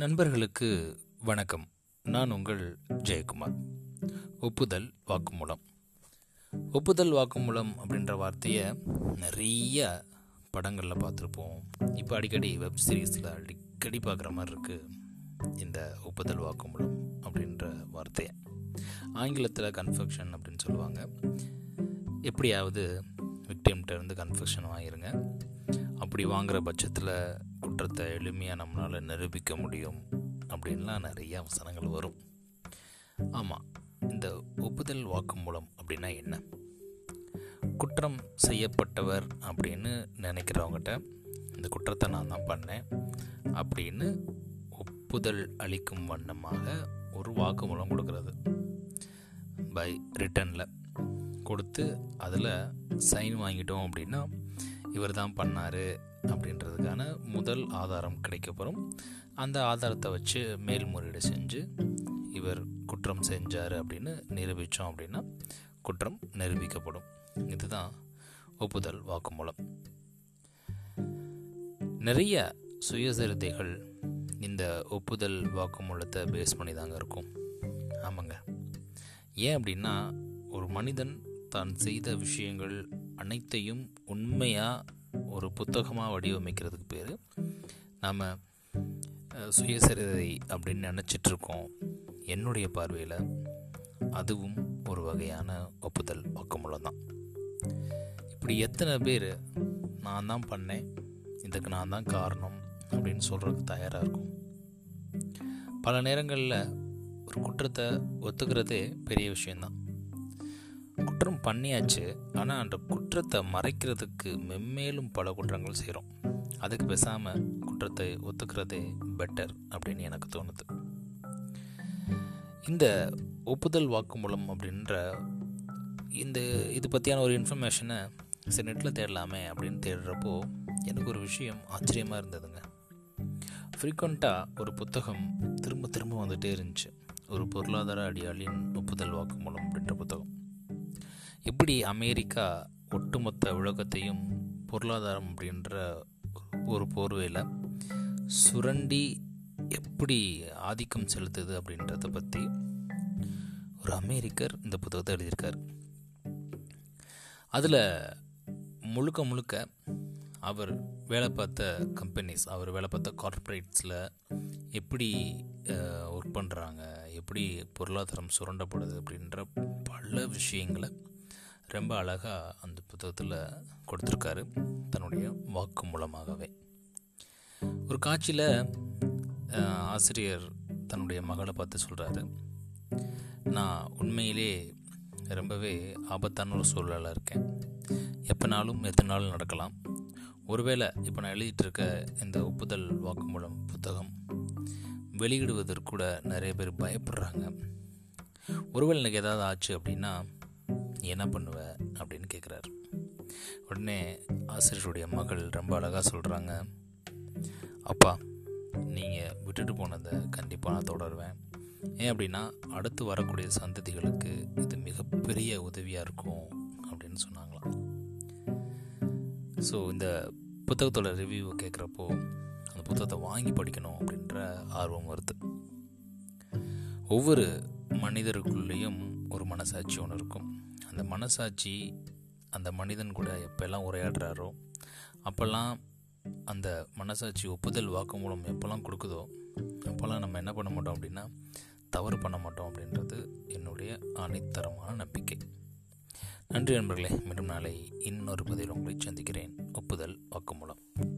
நண்பர்களுக்கு வணக்கம். நான் உங்கள் ஜெயக்குமார். ஒப்புதல் வாக்குமூலம். ஒப்புதல் வாக்குமூலம் அப்படின்ற வார்த்தையை நிறைய படங்களில் பார்த்துருப்போம். இப்போ அடிக்கடி வெப் சீரிஸில் அடிக்கடி பார்க்குற மாதிரி இருக்குது இந்த ஒப்புதல் வாக்குமூலம் அப்படின்ற வார்த்தையை. ஆங்கிலத்தில் கன்ஃபெக்ஷன் அப்படின்னு சொல்லுவாங்க. எப்படியாவது விக்டிம்கிட்ட இருந்து கன்ஃபெக்ஷன் வாங்கிருங்க. அப்படி வாங்குகிற பட்சத்தில் குற்றத்தை எளிமையாக நம்மளால் நிரூபிக்க முடியும் அப்படின்லாம் நிறைய வசனங்கள் வரும். ஆமாம் இந்த ஒப்புதல் வாக்குமூலம் அப்படின்னா என்ன? குற்றம் செய்யப்பட்டவர் அப்படின்னு நினைக்கிறவங்ககிட்ட இந்த குற்றத்தை நான் தான் பண்ணேன் அப்படின்னு ஒப்புதல் அளிக்கும் வண்ணமாக ஒரு வாக்குமூலம் கொடுக்கறது. பை ரிட்டனில் கொடுத்து அதில் சைன் வாங்கிட்டோம் அப்படின்னா இவர் தான் பண்ணார் அப்படின்றதுக்கான முதல் ஆதாரம் கிடைக்கப்பெறும். அந்த ஆதாரத்தை வச்சு மேல்முறையீடு செஞ்சு இவர் குற்றம் செஞ்சார் அப்படின்னு நிரூபித்தோம் அப்படின்னா குற்றம் நிரூபிக்கப்படும். இதுதான் ஒப்புதல் வாக்குமூலம். நிறைய சுயசரிதைகள் இந்த ஒப்புதல் வாக்குமூலத்தை பேஸ் பண்ணி தாங்க இருக்கும். ஆமாங்க. ஏன் அப்படின்னா ஒரு மனிதன் தான் செய்த விஷயங்கள் அனைத்தையும் உண்மையாக ஒரு புத்தகமாக வடிவமைக்கிறதுக்கு பேர். நாம் சுயசரிதை அப்படின்னு நினச்சிட்ருக்கோம் என்னுடைய பார்வையில். அதுவும் ஒரு வகையான ஒப்புதல் வாக்குமூலம் தான். இப்படி எத்தனை பேர் நான் தான் பண்ணேன் இதுக்கு நான் தான் காரணம் அப்படின்னு சொல்கிறதுக்கு தயாராக இருக்கும். பல நேரங்களில் ஒரு குற்றத்தை ஒத்துக்கிறதே பெரிய விஷயந்தான் குற்றம் பண்ணியாச்சு. ஆனால் அந்த குற்றத்தை மறைக்கிறதுக்கு மென்மேலும் பல குற்றங்கள் செய்கிறோம் அதுக்கு பேசாமல் குற்றத்தை ஒத்துக்கிறதே பெட்டர் அப்படின்னு எனக்கு தோணுது. இந்த ஒப்புதல் வாக்குமூலம் அப்படின்ற இந்த இது பற்றியான ஒரு இன்ஃபர்மேஷனை சரி நெட்டில் தேடலாமே அப்படின்னு தேடுறப்போ எனக்கு ஒரு விஷயம் ஆச்சரியமாக இருந்ததுங்க. ஃப்ரீக்வெண்ட்டாக ஒரு புத்தகம் திரும்ப திரும்ப வந்துகிட்டே இருந்துச்சு. ஒரு பொருளாதார அடியாளின் ஒப்புதல் வாக்குமூலம் அப்படின்ற புத்தகம். எப்படி அமெரிக்கா ஒட்டுமொத்த உலகத்தையும் பொருளாதாரம் அப்படின்ற ஒரு போர்வையில் சுரண்டி எப்படி ஆதிக்கம் செலுத்துது அப்படின்றத பற்றி ஒரு அமெரிக்கர் இந்த புத்தகத்தை எழுதியிருக்கார். அதில் முழுக்க முழுக்க அவர் வேலை பார்த்த கம்பெனிஸ் அவர் வேலை பார்த்த கார்ப்பரேட்ஸில் எப்படி ஒர்க் பண்ணுறாங்க எப்படி பொருளாதாரம் சுரண்டப்படுது அப்படின்ற பல விஷயங்களை ரொம்ப அழகாக அந்த புத்தகத்தில் கொடுத்துருக்காரு. தன்னுடைய வாக்கு மூலமாகவே. ஒரு காட்சியில் ஆசிரியர் தன்னுடைய மகளை பார்த்து சொல்கிறாரு நான் உண்மையிலே ரொம்பவே ஆபத்தான ஒரு சூழலாக இருக்கேன். எப்போனாலும் எத்தனாலும் நடக்கலாம். ஒருவேளை இப்போ நான் எழுதிட்டு இருக்க இந்த ஒப்புதல் வாக்குமூலம் புத்தகம் வெளியிடுவதற்கு கூட நிறைய பேர் பயப்படுறாங்க. ஒருவேளை எனக்கு ஏதாவது ஆச்சு அப்படின்னா நீ என்ன பண்ணுவ அப்படின்னு கேட்குறாரு உடனே ஆசிரியருடைய மகள் ரொம்ப அழகாக சொல்கிறாங்க அப்பா நீங்கள் விட்டுட்டு போனதை கண்டிப்பாக நான் தொடருவேன். ஏன் அப்படின்னா அடுத்து வரக்கூடிய சந்ததிகளுக்கு இது மிகப்பெரிய உதவியாக இருக்கும் அப்படின்னு சொன்னாங்களாம். ஸோ இந்த புத்தகத்தோட ரிவ்யூவை கேட்குறப்போ அந்த புத்தகத்தை வாங்கி படிக்கணும் அப்படின்ற ஆர்வம் வருது. ஒவ்வொரு மனிதருக்குள்ளேயும் ஒரு மனசாட்சி ஒன்று இருக்கும். அந்த மனசாட்சி அந்த மனிதன் கூட எப்போல்லாம் உரையாடுறாரோ அப்போல்லாம் அந்த மனசாட்சி ஒப்புதல் வாக்குமூலம் எப்போல்லாம் கொடுக்குதோ அப்போல்லாம் நம்ம என்ன பண்ண மாட்டோம் அப்படின்னா தவறு பண்ண மாட்டோம் அப்படின்றது என்னுடைய அனைத்தரமான நம்பிக்கை. நன்றி நண்பர்களே மீண்டும் நாளை இன்னொரு பதில் உங்களை சந்திக்கிறேன். ஒப்புதல் வாக்குமூலம்